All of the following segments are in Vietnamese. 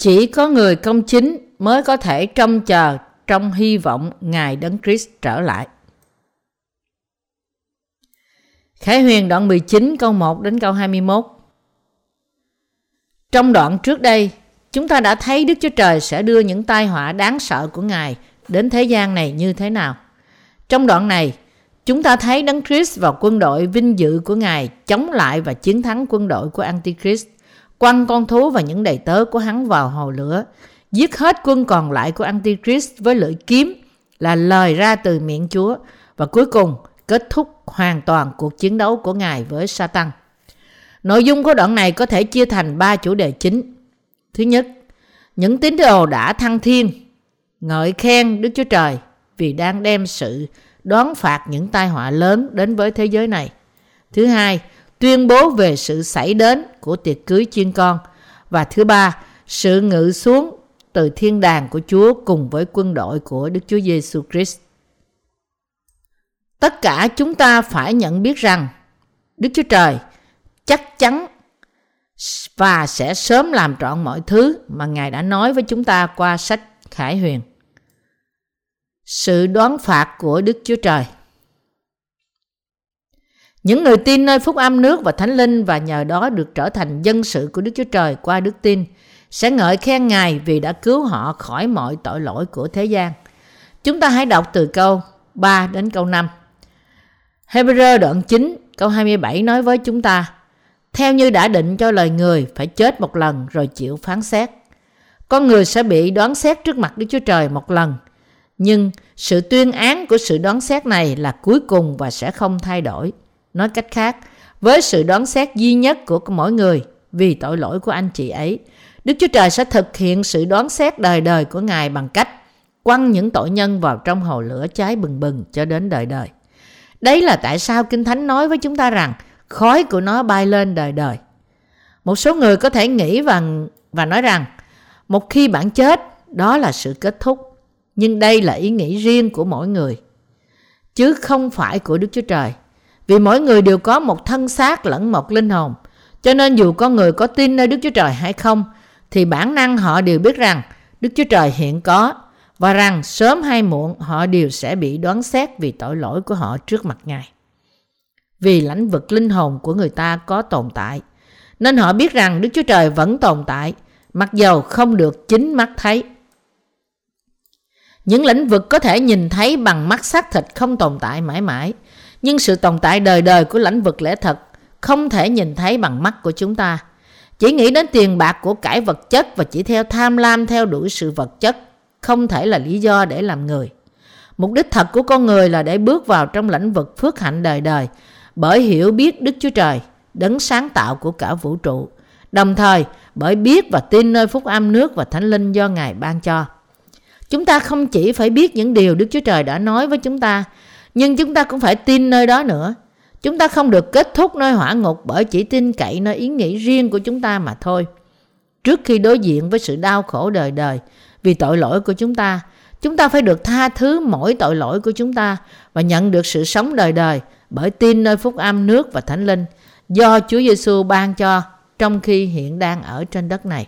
Chỉ có người công chính mới có thể trông chờ trong hy vọng Ngài Đấng Christ trở lại. Khải Huyền đoạn 19 câu 1 đến câu 21 Trong đoạn trước đây, chúng ta đã thấy Đức Chúa Trời sẽ đưa những tai họa đáng sợ của Ngài đến thế gian này như thế nào. Trong đoạn này, chúng ta thấy Đấng Christ và quân đội vinh dự của Ngài chống lại và chiến thắng quân đội của Antichrist, quăng con thú và những đầy tớ của hắn vào hồ lửa, giết hết quân còn lại của Antichrist với lưỡi kiếm là lời ra từ miệng Chúa và cuối cùng kết thúc hoàn toàn cuộc chiến đấu của Ngài với Satan. Nội dung của đoạn này có thể chia thành ba chủ đề chính. Thứ nhất, những tín đồ đã thăng thiên, ngợi khen Đức Chúa Trời vì đang đem sự đoán phạt những tai họa lớn đến với thế giới này. Thứ hai, tuyên bố về sự xảy đến của tiệc cưới chiên con. Và thứ ba, sự ngự xuống từ thiên đàng của Chúa cùng với quân đội của Đức Chúa Giêsu Christ. Tất cả chúng ta phải nhận biết rằng Đức Chúa Trời chắc chắn và sẽ sớm làm trọn mọi thứ mà Ngài đã nói với chúng ta qua sách Khải Huyền. Sự đoán phạt của Đức Chúa Trời những người tin nơi phúc âm nước và thánh linh và nhờ đó được trở thành dân sự của Đức Chúa Trời qua đức tin, sẽ ngợi khen Ngài vì đã cứu họ khỏi mọi tội lỗi của thế gian. Chúng ta hãy đọc từ câu 3 đến câu 5. Hebrew đoạn 9 câu 27 nói với chúng ta, Theo như đã định cho lời người, phải chết một lần rồi chịu phán xét. Con người sẽ bị đoán xét trước mặt Đức Chúa Trời một lần. Nhưng sự tuyên án của sự đoán xét này là cuối cùng và sẽ không thay đổi. Nói cách khác, với sự đoán xét duy nhất của mỗi người vì tội lỗi của anh chị ấy, Đức Chúa Trời sẽ thực hiện sự đoán xét đời đời của Ngài bằng cách quăng những tội nhân vào trong hồ lửa cháy bừng bừng cho đến đời đời. Đấy là tại sao Kinh Thánh nói với chúng ta rằng khói của nó bay lên đời đời. Một số người có thể nghĩ và, và nói rằng một khi bạn chết, đó là sự kết thúc. Nhưng đây là ý nghĩ riêng của mỗi người, chứ không phải của Đức Chúa Trời. Vì mỗi người đều có một thân xác lẫn một linh hồn. Cho nên dù con người có tin nơi Đức Chúa Trời hay không, thì bản năng họ đều biết rằng Đức Chúa Trời hiện có và rằng sớm hay muộn họ đều sẽ bị đoán xét vì tội lỗi của họ trước mặt Ngài. Vì lãnh vực linh hồn của người ta có tồn tại, nên họ biết rằng Đức Chúa Trời vẫn tồn tại, mặc dầu không được chính mắt thấy. Những lĩnh vực có thể nhìn thấy bằng mắt xác thịt không tồn tại mãi mãi, nhưng sự tồn tại đời đời của lãnh vực lẽ thật không thể nhìn thấy bằng mắt của chúng ta. Chỉ nghĩ đến tiền bạc của cải vật chất và chỉ theo tham lam theo đuổi sự vật chất không thể là lý do để làm người. Mục đích thật của con người là để bước vào trong lĩnh vực phước hạnh đời đời bởi hiểu biết Đức Chúa Trời, đấng sáng tạo của cả vũ trụ. Đồng thời bởi biết và tin nơi phúc âm nước và thánh linh do Ngài ban cho. Chúng ta không chỉ phải biết những điều Đức Chúa Trời đã nói với chúng ta, nhưng chúng ta cũng phải tin nơi đó nữa. Chúng ta không được kết thúc nơi hỏa ngục bởi chỉ tin cậy nơi ý nghĩ riêng của chúng ta mà thôi. Trước khi đối diện với sự đau khổ đời đời, vì tội lỗi của chúng ta. Chúng ta phải được tha thứ mỗi tội lỗi của chúng ta và nhận được sự sống đời đời bởi tin nơi phúc âm nước và thánh linh do Chúa Giêsu ban cho trong khi hiện đang ở trên đất này.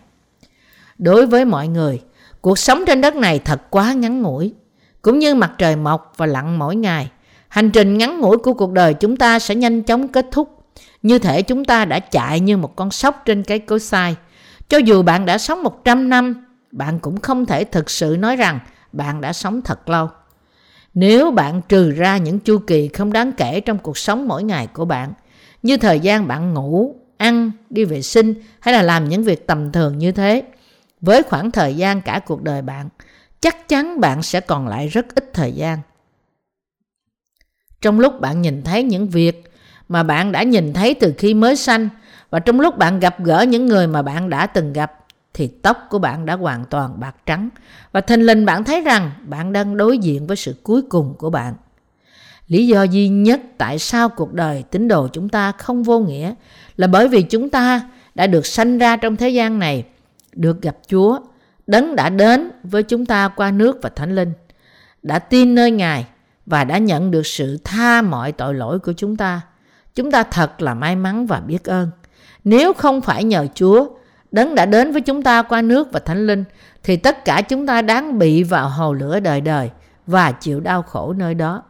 Đối với mọi người, cuộc sống trên đất này thật quá ngắn ngủi, cũng như mặt trời mọc và lặn mỗi ngày. Hành trình ngắn ngủi của cuộc đời chúng ta sẽ nhanh chóng kết thúc, như thể chúng ta đã chạy như một con sóc trên cái cối sai. Cho dù bạn đã sống 100 năm bạn cũng không thể thực sự nói rằng bạn đã sống thật lâu. Nếu bạn trừ ra những chu kỳ không đáng kể trong cuộc sống mỗi ngày của bạn, như thời gian bạn ngủ, ăn, đi vệ sinh hay là làm những việc tầm thường như thế, với khoảng thời gian cả cuộc đời bạn, chắc chắn bạn sẽ còn lại rất ít thời gian. Trong lúc bạn nhìn thấy những việc mà bạn đã nhìn thấy từ khi mới sanh và trong lúc bạn gặp gỡ những người mà bạn đã từng gặp thì tóc của bạn đã hoàn toàn bạc trắng và thình lình bạn thấy rằng bạn đang đối diện với sự cuối cùng của bạn. Lý do duy nhất tại sao cuộc đời tín đồ chúng ta không vô nghĩa là bởi vì chúng ta đã được sanh ra trong thế gian này, được gặp Chúa, đấng đã đến với chúng ta qua nước và thánh linh, đã tin nơi Ngài và đã nhận được sự tha mọi tội lỗi của chúng ta. Chúng ta thật là may mắn và biết ơn. Nếu không phải nhờ Chúa, đấng đã đến với chúng ta qua nước và thánh linh thì tất cả chúng ta đáng bị vào hồ lửa đời đời và chịu đau khổ nơi đó.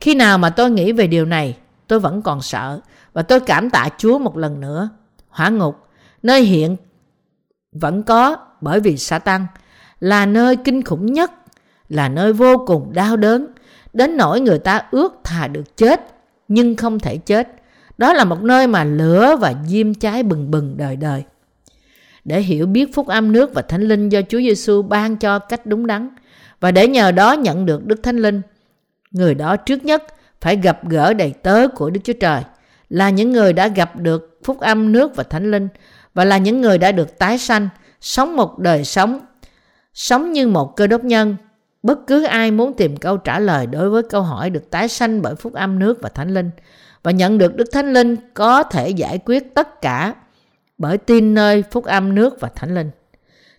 Khi nào mà tôi nghĩ về điều này, tôi vẫn còn sợ và tôi cảm tạ Chúa một lần nữa. Hỏa ngục, nơi hiện vẫn có bởi vì Satan là nơi kinh khủng nhất, là nơi vô cùng đau đớn, đến nỗi người ta ước thà được chết nhưng không thể chết. Đó là một nơi mà lửa và diêm cháy bừng bừng đời đời. Để hiểu biết phúc âm nước và thánh linh do Chúa Giêsu ban cho cách đúng đắn và để nhờ đó nhận được Đức Thánh Linh, người đó trước nhất phải gặp gỡ đầy tớ của Đức Chúa Trời là những người đã gặp được phúc âm nước và thánh linh và là những người đã được tái sanh, sống một đời sống, sống như một cơ đốc nhân. Bất cứ ai muốn tìm câu trả lời đối với câu hỏi được tái sanh bởi phúc âm nước và thánh linh và nhận được Đức Thánh Linh có thể giải quyết tất cả bởi tin nơi phúc âm nước và thánh linh.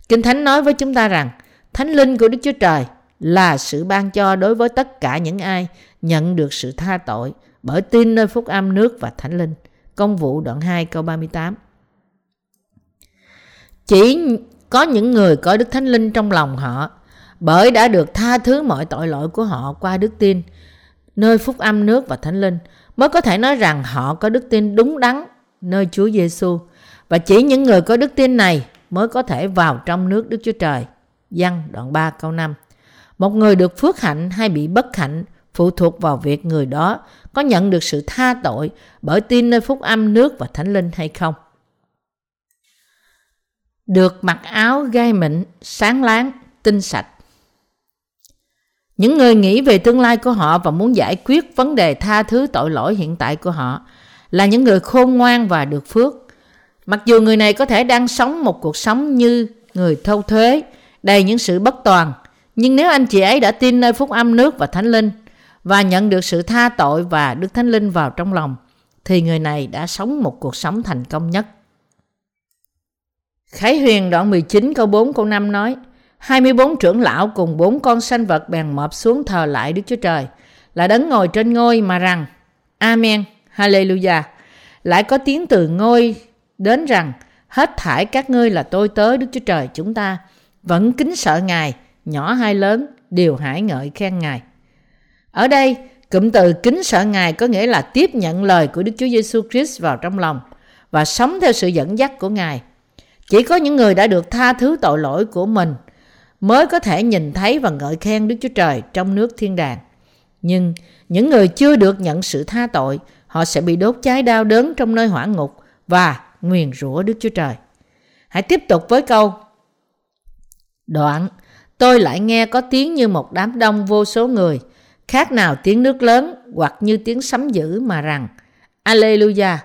Kinh Thánh nói với chúng ta rằng Thánh Linh của Đức Chúa Trời là sự ban cho đối với tất cả những ai nhận được sự tha tội bởi tin nơi phúc âm nước và thánh linh. Công vụ đoạn 2 câu 38 chỉ có những người có Đức Thánh Linh trong lòng họ, bởi đã được tha thứ mọi tội lỗi của họ qua đức tin, nơi phúc âm nước và thánh linh, mới có thể nói rằng họ có đức tin đúng đắn nơi Chúa Giêsu và chỉ những người có đức tin này mới có thể vào trong nước Đức Chúa Trời. Văn đoạn 3 câu 5 Một người được phước hạnh hay bị bất hạnh phụ thuộc vào việc người đó có nhận được sự tha tội bởi tin nơi phúc âm nước và thánh linh hay không. Được mặc áo gai mịn, sáng láng, tinh sạch. Những người nghĩ về tương lai của họ và muốn giải quyết vấn đề tha thứ tội lỗi hiện tại của họ là những người khôn ngoan và được phước. Mặc dù người này có thể đang sống một cuộc sống như người thâu thuế, đầy những sự bất toàn, nhưng nếu anh chị ấy đã tin nơi phúc âm nước và thánh linh và nhận được sự tha tội và Đức Thánh Linh vào trong lòng, thì người này đã sống một cuộc sống thành công nhất. Khải Huyền đoạn 19 câu 4 câu 5 nói 24 trưởng lão cùng bốn con sanh vật bèn mọp xuống thờ lại Đức Chúa Trời là đấng ngồi trên ngôi mà rằng Amen, Hallelujah. Lại có tiếng từ ngôi đến rằng hết thải các ngươi là tôi tớ Đức Chúa Trời chúng ta vẫn kính sợ Ngài, nhỏ hay lớn đều hải ngợi khen Ngài. Ở đây, cụm từ kính sợ Ngài có nghĩa là tiếp nhận lời của Đức Chúa Giêsu Christ vào trong lòng và sống theo sự dẫn dắt của Ngài. Chỉ có những người đã được tha thứ tội lỗi của mình mới có thể nhìn thấy và ngợi khen Đức Chúa Trời trong nước thiên đàng. Nhưng những người chưa được nhận sự tha tội, họ sẽ bị đốt cháy đau đớn trong nơi hỏa ngục và nguyền rủa Đức Chúa Trời. Hãy tiếp tục với câu Đoạn, tôi lại nghe có tiếng như một đám đông vô số người – khác nào tiếng nước lớn hoặc như tiếng sấm dữ mà rằng Alleluia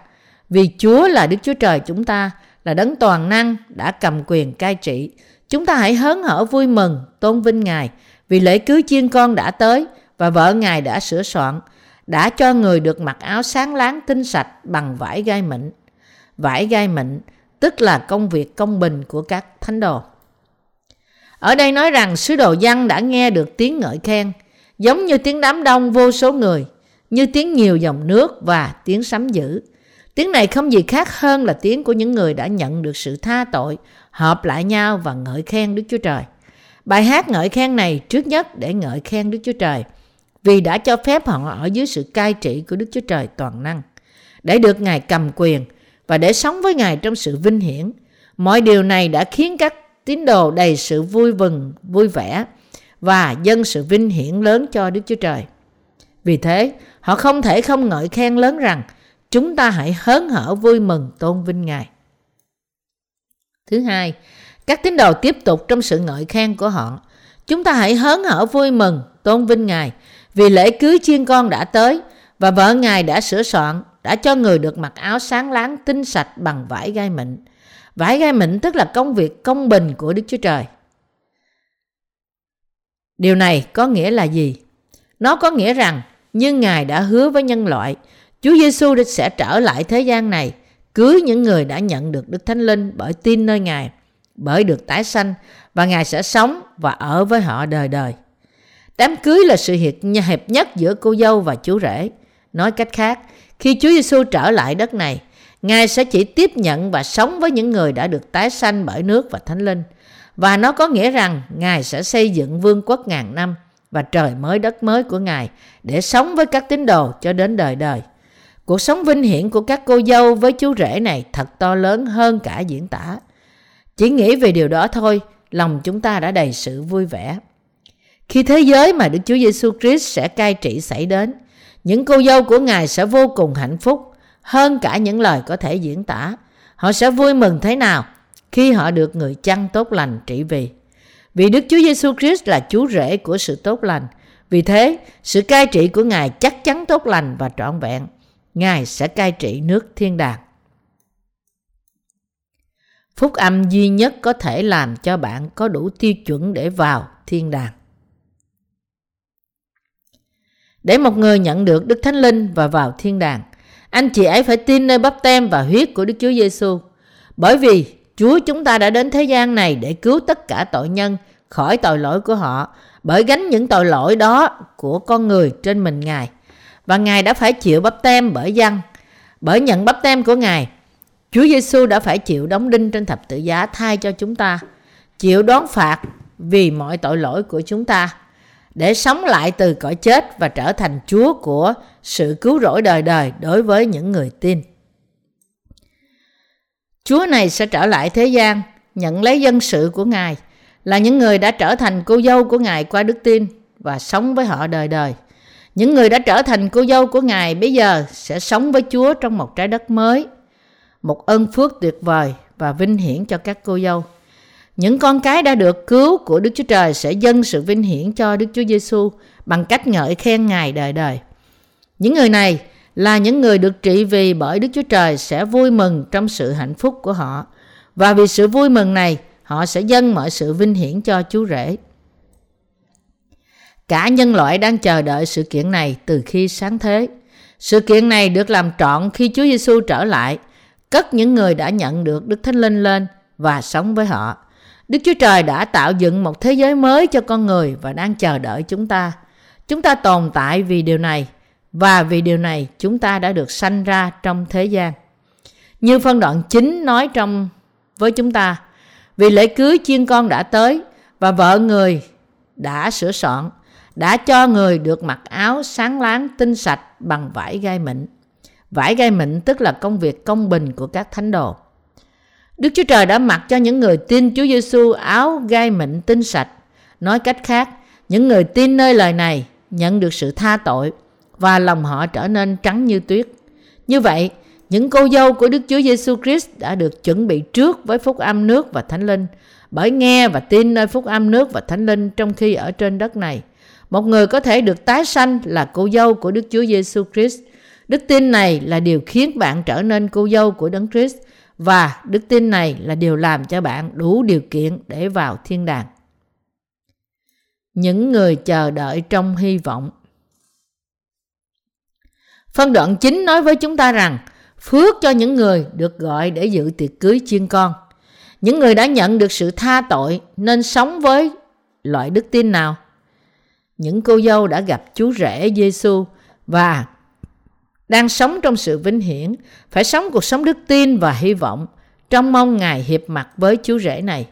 vì Chúa là Đức Chúa Trời chúng ta là đấng toàn năng đã cầm quyền cai trị. Chúng ta hãy hớn hở vui mừng tôn vinh Ngài vì lễ cưới chiên con đã tới và vợ Ngài đã sửa soạn đã cho người được mặc áo sáng láng tinh sạch bằng vải gai mịn. Vải gai mịn tức là công việc công bình của các thánh đồ. Ở đây nói rằng sứ đồ văn đã nghe được tiếng ngợi khen giống như tiếng đám đông vô số người, như tiếng nhiều dòng nước và tiếng sấm dữ. Tiếng này không gì khác hơn là tiếng của những người đã nhận được sự tha tội, hợp lại nhau và ngợi khen Đức Chúa Trời. Bài hát ngợi khen này trước nhất để ngợi khen Đức Chúa Trời, vì đã cho phép họ ở dưới sự cai trị của Đức Chúa Trời toàn năng, để được Ngài cầm quyền và để sống với Ngài trong sự vinh hiển. Mọi điều này đã khiến các tín đồ đầy sự vui mừng, vui vẻ và dâng sự vinh hiển lớn cho Đức Chúa Trời. Vì thế, họ không thể không ngợi khen lớn rằng chúng ta hãy hớn hở vui mừng tôn vinh Ngài. Thứ hai, các tín đồ tiếp tục trong sự ngợi khen của họ. Chúng ta hãy hớn hở vui mừng tôn vinh Ngài vì lễ cưới chiên con đã tới và vợ Ngài đã sửa soạn, đã cho người được mặc áo sáng láng tinh sạch bằng vải gai mịn. Vải gai mịn tức là công việc công bình của Đức Chúa Trời. Điều này có nghĩa là gì? Nó có nghĩa rằng như Ngài đã hứa với nhân loại, Chúa Giêsu sẽ trở lại thế gian này, cưới những người đã nhận được Đức Thánh Linh bởi tin nơi Ngài, bởi được tái sanh và Ngài sẽ sống và ở với họ đời đời. Đám cưới là sự hiệp nhất giữa cô dâu và chú rể. Nói cách khác, khi Chúa Giêsu trở lại đất này, Ngài sẽ chỉ tiếp nhận và sống với những người đã được tái sanh bởi nước và thánh linh. Và nó có nghĩa rằng Ngài sẽ xây dựng vương quốc ngàn năm và trời mới đất mới của Ngài để sống với các tín đồ cho đến đời đời. Cuộc sống vinh hiển của các cô dâu với chú rể này thật to lớn hơn cả diễn tả. Chỉ nghĩ về điều đó thôi, lòng chúng ta đã đầy sự vui vẻ. Khi thế giới mà Đức Chúa Giêsu Christ sẽ cai trị xảy đến, những cô dâu của Ngài sẽ vô cùng hạnh phúc hơn cả những lời có thể diễn tả. Họ sẽ vui mừng thế nào khi họ được người chăn tốt lành trị vì. Vì Đức Chúa Giêsu Christ là Chúa rể của sự tốt lành. Vì thế, sự cai trị của Ngài chắc chắn tốt lành và trọn vẹn. Ngài sẽ cai trị nước thiên đàng. Phúc âm duy nhất có thể làm cho bạn có đủ tiêu chuẩn để vào thiên đàng. Để một người nhận được Đức Thánh Linh và vào thiên đàng, anh chị ấy phải tin nơi bắp tem và huyết của Đức Chúa Giêsu. Bởi vì Chúa chúng ta đã đến thế gian này để cứu tất cả tội nhân khỏi tội lỗi của họ bởi gánh những tội lỗi đó của con người trên mình Ngài. Và Ngài đã phải chịu bắp tem bởi dân. Bởi nhận bắp tem của Ngài, Chúa Giêsu đã phải chịu đóng đinh trên thập tự giá thay cho chúng ta, chịu đón phạt vì mọi tội lỗi của chúng ta để sống lại từ cõi chết và trở thành Chúa của sự cứu rỗi đời đời đối với những người tin. Chúa này sẽ trở lại thế gian, nhận lấy dân sự của Ngài, là những người đã trở thành cô dâu của Ngài qua đức tin và sống với họ đời đời. Những người đã trở thành cô dâu của Ngài bây giờ sẽ sống với Chúa trong một trái đất mới, một ơn phước tuyệt vời và vinh hiển cho các cô dâu. Những con cái đã được cứu của Đức Chúa Trời sẽ dâng sự vinh hiển cho Đức Chúa Giêsu bằng cách ngợi khen Ngài đời đời. Những người này là những người được trị vì bởi Đức Chúa Trời sẽ vui mừng trong sự hạnh phúc của họ. Và vì sự vui mừng này, họ sẽ dâng mọi sự vinh hiển cho Chúa Rể. Cả nhân loại đang chờ đợi sự kiện này từ khi sáng thế. Sự kiện này được làm trọn khi Chúa Giêsu trở lại, cất những người đã nhận được Đức Thánh Linh lên và sống với họ. Đức Chúa Trời đã tạo dựng một thế giới mới cho con người và đang chờ đợi chúng ta. Chúng ta tồn tại vì điều này và vì điều này chúng ta đã được sanh ra trong thế gian. Như phân đoạn chính nói trong với chúng ta, vì lễ cưới chiên con đã tới và vợ người đã sửa soạn, đã cho người được mặc áo sáng láng tinh sạch bằng vải gai mịn. Vải gai mịn tức là công việc công bình của các thánh đồ. Đức Chúa Trời đã mặc cho những người tin Chúa Giêsu áo gai mịn tinh sạch. Nói cách khác, những người tin nơi lời này nhận được sự tha tội và lòng họ trở nên trắng như tuyết. Như vậy, những cô dâu của Đức Chúa Giêsu Christ đã được chuẩn bị trước với phúc âm nước và thánh linh bởi nghe và tin nơi phúc âm nước và thánh linh trong khi ở trên đất này. Một người có thể được tái sanh là cô dâu của Đức Chúa Giêsu Christ. Đức tin này là điều khiến bạn trở nên cô dâu của Đấng Christ và đức tin này là điều làm cho bạn đủ điều kiện để vào thiên đàng. Những người chờ đợi trong hy vọng Phân đoạn chính nói với chúng ta rằng, phước cho những người được gọi để dự tiệc cưới chiên con. Những người đã nhận được sự tha tội nên sống với loại đức tin nào? Những cô dâu đã gặp chú rể Giêsu và đang sống trong sự vinh hiển, phải sống cuộc sống đức tin và hy vọng, trong mong Ngài hiệp mặt với chú rể này.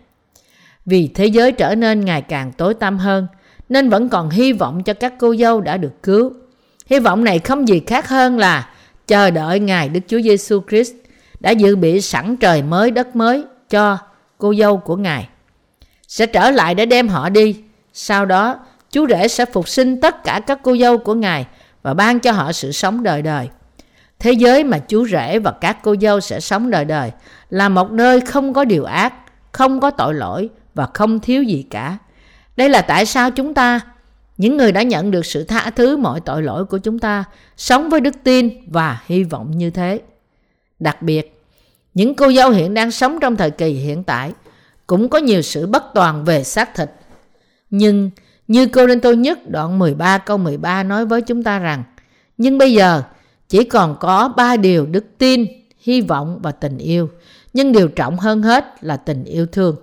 Vì thế giới trở nên ngày càng tối tăm hơn, nên vẫn còn hy vọng cho các cô dâu đã được cứu. Hy vọng này không gì khác hơn là chờ đợi Ngài Đức Chúa Giêsu Christ đã dự bị sẵn trời mới đất mới cho cô dâu của Ngài. Sẽ trở lại để đem họ đi. Sau đó, chú rể sẽ phục sinh tất cả các cô dâu của Ngài và ban cho họ sự sống đời đời. Thế giới mà chú rể và các cô dâu sẽ sống đời đời là một nơi không có điều ác, không có tội lỗi và không thiếu gì cả. Đây là tại sao chúng ta, những người đã nhận được sự tha thứ mọi tội lỗi của chúng ta, sống với đức tin và hy vọng như thế. Đặc biệt, những cô dâu hiện đang sống trong thời kỳ hiện tại cũng có nhiều sự bất toàn về xác thịt. Nhưng như Cô Rinh Tô nhất đoạn 13 câu 13 nói với chúng ta rằng Nhưng bây giờ chỉ còn có ba điều đức tin, hy vọng và tình yêu. Nhưng điều trọng hơn hết là tình yêu thương.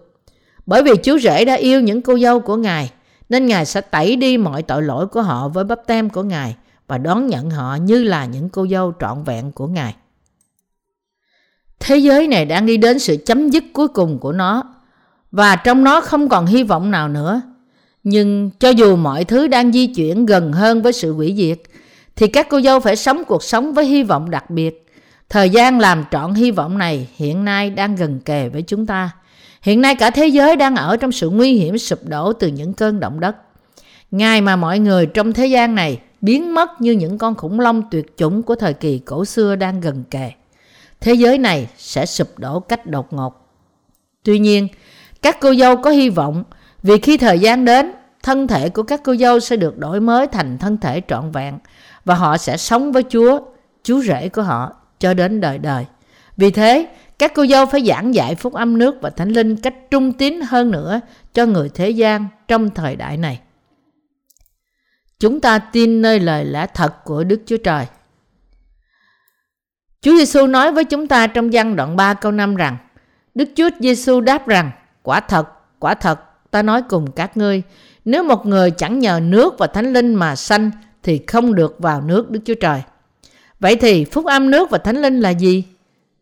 Bởi vì chú rể đã yêu những cô dâu của Ngài nên Ngài sẽ tẩy đi mọi tội lỗi của họ với bắp tem của Ngài và đón nhận họ như là những cô dâu trọn vẹn của Ngài. Thế giới này đang đi đến sự chấm dứt cuối cùng của nó và trong nó không còn hy vọng nào nữa. Nhưng cho dù mọi thứ đang di chuyển gần hơn với sự hủy diệt thì các cô dâu phải sống cuộc sống với hy vọng đặc biệt. Thời gian làm trọn hy vọng này hiện nay đang gần kề với chúng ta. Hiện nay cả thế giới đang ở trong sự nguy hiểm sụp đổ từ những cơn động đất. Ngày mà mọi người trong thế gian này biến mất như những con khủng long tuyệt chủng của thời kỳ cổ xưa đang gần kề. Thế giới này sẽ sụp đổ cách đột ngột. Tuy nhiên, các cô dâu có hy vọng vì khi thời gian đến, thân thể của các cô dâu sẽ được đổi mới thành thân thể trọn vẹn và họ sẽ sống với Chúa, Chúa rể của họ cho đến đời đời. Vì thế, các cô dâu phải giảng dạy phúc âm nước và thánh linh cách trung tín hơn nữa cho người thế gian trong thời đại này. Chúng ta tin nơi lời lẽ thật của Đức Chúa Trời. Chúa Giêsu nói với chúng ta trong văn đoạn 3 câu 5 rằng Đức Chúa Giêsu đáp rằng quả thật, quả thật ta nói cùng các ngươi nếu một người chẳng nhờ nước và thánh linh mà sanh thì không được vào nước Đức Chúa Trời. Vậy thì phúc âm nước và thánh linh là gì?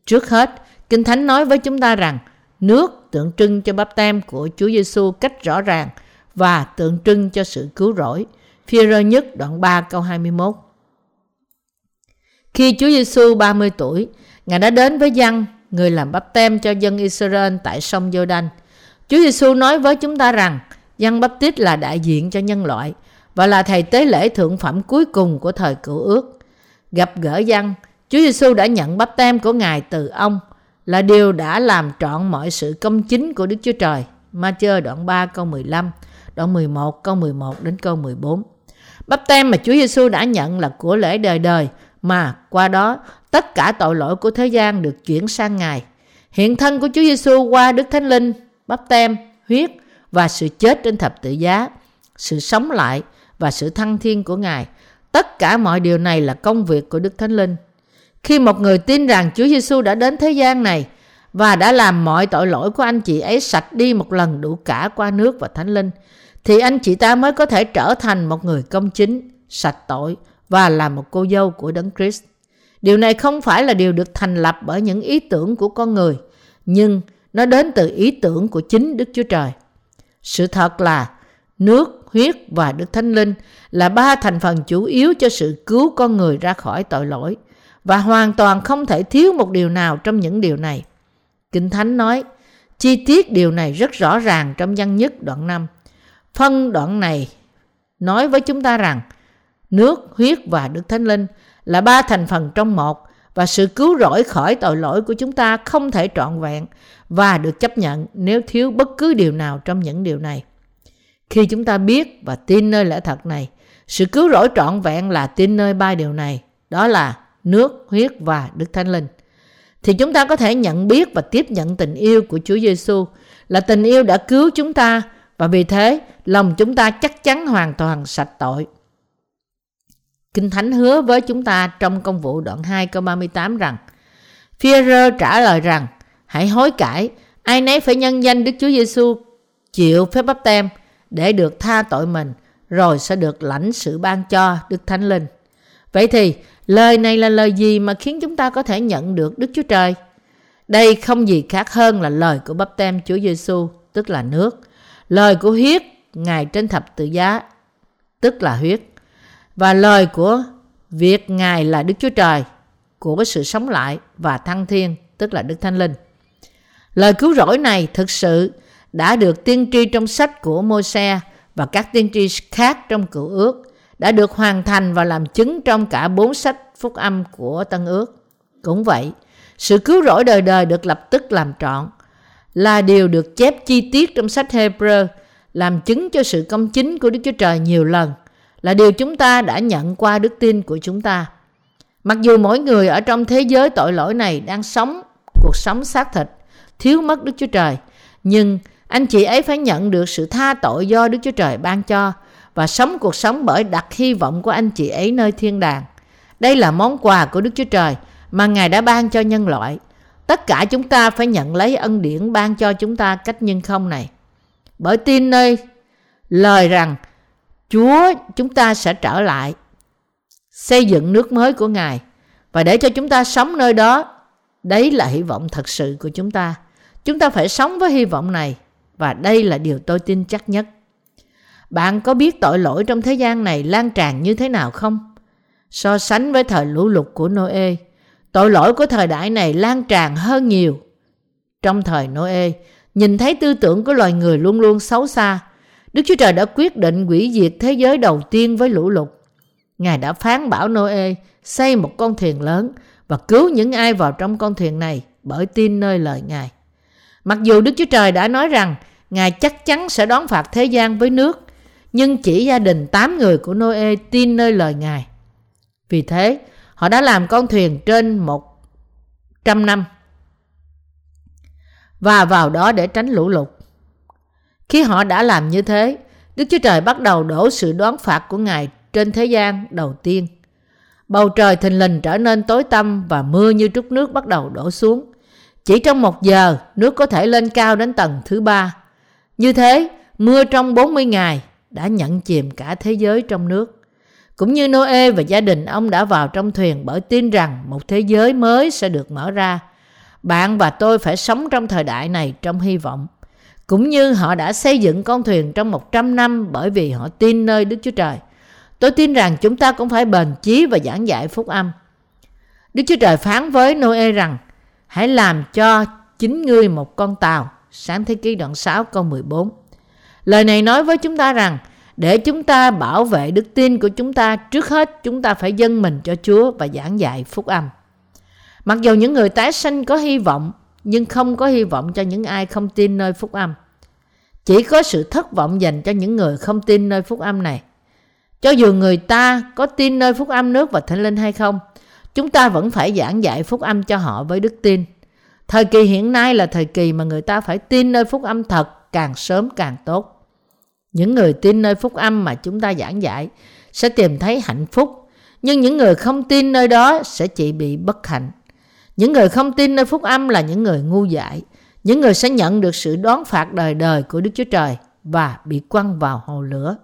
Trước hết, Kinh Thánh nói với chúng ta rằng nước tượng trưng cho bắp tem của Chúa Giêsu cách rõ ràng và tượng trưng cho sự cứu rỗi. Phi-rơ nhất đoạn 3 câu 21 Khi Chúa Giêsu 30 tuổi, Ngài đã đến với dân, người làm bắp tem cho dân Israel tại sông Giô-đanh. Chúa Giêsu nói với chúng ta rằng dân bắp tít là đại diện cho nhân loại và là thầy tế lễ thượng phẩm cuối cùng của thời cựu ước. Gặp gỡ dân, Chúa Giêsu đã nhận bắp tem của Ngài từ ông là điều đã làm trọn mọi sự công chính của Đức Chúa Trời. ma đoạn 3 câu 15, đoạn 11 câu 11 đến câu 14. Bắp tem mà Chúa Giêsu đã nhận là của lễ đời đời mà qua đó tất cả tội lỗi của thế gian được chuyển sang Ngài. Hiện thân của Chúa Giêsu qua Đức Thánh Linh, bắp tem, huyết và sự chết trên thập tự giá, sự sống lại và sự thăng thiên của Ngài. Tất cả mọi điều này là công việc của Đức Thánh Linh. Khi một người tin rằng Chúa Giêsu đã đến thế gian này và đã làm mọi tội lỗi của anh chị ấy sạch đi một lần đủ cả qua nước và Thánh Linh, thì anh chị ta mới có thể trở thành một người công chính, sạch tội và là một cô dâu của Đấng Christ. Điều này không phải là điều được thành lập bởi những ý tưởng của con người, nhưng nó đến từ ý tưởng của chính Đức Chúa Trời. Sự thật là nước, huyết và Đức Thánh Linh là ba thành phần chủ yếu cho sự cứu con người ra khỏi tội lỗi và hoàn toàn không thể thiếu một điều nào trong những điều này. Kinh Thánh nói, chi tiết điều này rất rõ ràng trong văn nhất đoạn 5. Phân đoạn này nói với chúng ta rằng nước, huyết và Đức Thánh Linh là ba thành phần trong một và sự cứu rỗi khỏi tội lỗi của chúng ta không thể trọn vẹn và được chấp nhận nếu thiếu bất cứ điều nào trong những điều này. Khi chúng ta biết và tin nơi lẽ thật này, sự cứu rỗi trọn vẹn là tin nơi ba điều này, đó là nước, huyết và Đức Thánh Linh. Thì chúng ta có thể nhận biết và tiếp nhận tình yêu của Chúa Giêsu là tình yêu đã cứu chúng ta và vì thế lòng chúng ta chắc chắn hoàn toàn sạch tội. Kinh Thánh hứa với chúng ta trong công vụ đoạn 2 câu 38 rằng Phi-rơ trả lời rằng hãy hối cải, ai nấy phải nhân danh Đức Chúa Giêsu chịu phép bắp tem để được tha tội mình rồi sẽ được lãnh sự ban cho Đức Thánh Linh. Vậy thì lời này là lời gì mà khiến chúng ta có thể nhận được Đức Chúa Trời? Đây không gì khác hơn là lời của bắp tem Chúa Giêsu, tức là nước. Lời của huyết Ngài trên thập tự giá, tức là huyết. Và lời của việc Ngài là Đức Chúa Trời, của sự sống lại và thăng thiên, tức là Đức Thánh Linh. Lời cứu rỗi này thực sự đã được tiên tri trong sách của Môi-se và các tiên tri khác trong cựu ước đã được hoàn thành và làm chứng trong cả bốn sách phúc âm của Tân ước. Cũng vậy, sự cứu rỗi đời đời được lập tức làm trọn là điều được chép chi tiết trong sách Hebrew làm chứng cho sự công chính của Đức Chúa Trời nhiều lần là điều chúng ta đã nhận qua đức tin của chúng ta. Mặc dù mỗi người ở trong thế giới tội lỗi này đang sống cuộc sống xác thịt, thiếu mất Đức Chúa Trời, nhưng anh chị ấy phải nhận được sự tha tội do Đức Chúa Trời ban cho và sống cuộc sống bởi đặt hy vọng của anh chị ấy nơi thiên đàng. Đây là món quà của Đức Chúa Trời mà Ngài đã ban cho nhân loại. Tất cả chúng ta phải nhận lấy ân điển ban cho chúng ta cách nhân không này. Bởi tin nơi lời rằng Chúa chúng ta sẽ trở lại xây dựng nước mới của Ngài và để cho chúng ta sống nơi đó Đấy là hy vọng thật sự của chúng ta. Chúng ta phải sống với hy vọng này và đây là điều tôi tin chắc nhất. Bạn có biết tội lỗi trong thế gian này lan tràn như thế nào không? So sánh với thời lũ lụt của Noe, tội lỗi của thời đại này lan tràn hơn nhiều. Trong thời Noe, nhìn thấy tư tưởng của loài người luôn luôn xấu xa. Đức Chúa Trời đã quyết định hủy diệt thế giới đầu tiên với lũ lụt. Ngài đã phán bảo Noe xây một con thuyền lớn và cứu những ai vào trong con thuyền này bởi tin nơi lời Ngài. Mặc dù Đức Chúa Trời đã nói rằng Ngài chắc chắn sẽ đón phạt thế gian với nước, nhưng chỉ gia đình 8 người của Noe tin nơi lời Ngài. Vì thế, họ đã làm con thuyền trên 100 năm và vào đó để tránh lũ lụt. Khi họ đã làm như thế, Đức Chúa Trời bắt đầu đổ sự đoán phạt của Ngài trên thế gian đầu tiên. Bầu trời thình lình trở nên tối tăm và mưa như trút nước bắt đầu đổ xuống. Chỉ trong một giờ, nước có thể lên cao đến tầng thứ ba. Như thế, mưa trong 40 ngày đã nhận chìm cả thế giới trong nước. Cũng như Noe và gia đình ông đã vào trong thuyền bởi tin rằng một thế giới mới sẽ được mở ra. Bạn và tôi phải sống trong thời đại này trong hy vọng. Cũng như họ đã xây dựng con thuyền trong 100 năm bởi vì họ tin nơi Đức Chúa Trời. Tôi tin rằng chúng ta cũng phải bền chí và giảng dạy phúc âm. Đức Chúa Trời phán với Noe rằng hãy làm cho chính ngươi một con tàu. Sáng thế ký đoạn 6 câu 14. Lời này nói với chúng ta rằng để chúng ta bảo vệ đức tin của chúng ta trước hết chúng ta phải dâng mình cho Chúa và giảng dạy phúc âm. Mặc dù những người tái sinh có hy vọng nhưng không có hy vọng cho những ai không tin nơi phúc âm. Chỉ có sự thất vọng dành cho những người không tin nơi phúc âm này. Cho dù người ta có tin nơi phúc âm nước và thánh linh hay không, chúng ta vẫn phải giảng dạy phúc âm cho họ với đức tin. Thời kỳ hiện nay là thời kỳ mà người ta phải tin nơi phúc âm thật càng sớm càng tốt. Những người tin nơi phúc âm mà chúng ta giảng dạy sẽ tìm thấy hạnh phúc, nhưng những người không tin nơi đó sẽ chỉ bị bất hạnh. Những người không tin nơi phúc âm là những người ngu dại, những người sẽ nhận được sự đoán phạt đời đời của Đức Chúa Trời và bị quăng vào hồ lửa.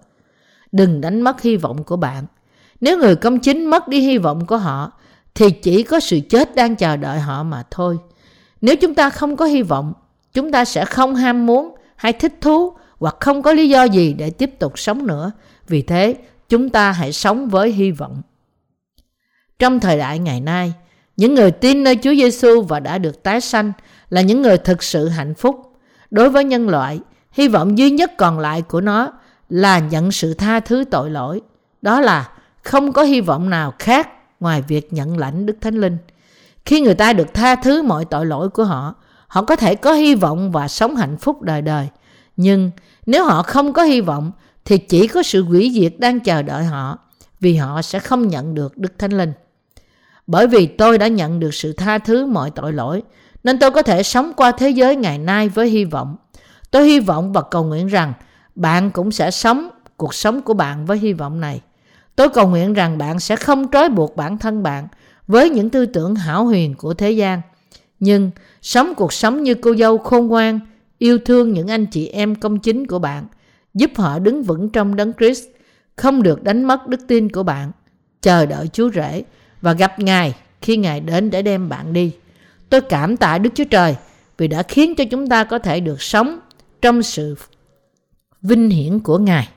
Đừng đánh mất hy vọng của bạn. Nếu người công chính mất đi hy vọng của họ, thì chỉ có sự chết đang chờ đợi họ mà thôi. Nếu chúng ta không có hy vọng, chúng ta sẽ không ham muốn hay thích thú hoặc không có lý do gì để tiếp tục sống nữa. Vì thế, chúng ta hãy sống với hy vọng. Trong thời đại ngày nay, những người tin nơi Chúa Giêsu và đã được tái sanh là những người thực sự hạnh phúc. Đối với nhân loại, hy vọng duy nhất còn lại của nó là nhận sự tha thứ tội lỗi. Đó là không có hy vọng nào khác ngoài việc nhận lãnh Đức Thánh Linh. Khi người ta được tha thứ mọi tội lỗi của họ, họ có thể có hy vọng và sống hạnh phúc đời đời. Nhưng nếu họ không có hy vọng thì chỉ có sự hủy diệt đang chờ đợi họ vì họ sẽ không nhận được Đức Thánh Linh. Bởi vì tôi đã nhận được sự tha thứ mọi tội lỗi nên tôi có thể sống qua thế giới ngày nay với hy vọng. Tôi hy vọng và cầu nguyện rằng bạn cũng sẽ sống cuộc sống của bạn với hy vọng này. Tôi cầu nguyện rằng bạn sẽ không trói buộc bản thân bạn với những tư tưởng hảo huyền của thế gian. Nhưng sống cuộc sống như cô dâu khôn ngoan, yêu thương những anh chị em công chính của bạn, giúp họ đứng vững trong đấng Christ, không được đánh mất đức tin của bạn, chờ đợi Chúa rể và gặp Ngài khi Ngài đến để đem bạn đi. Tôi cảm tạ Đức Chúa Trời vì đã khiến cho chúng ta có thể được sống trong sự vinh hiển của Ngài.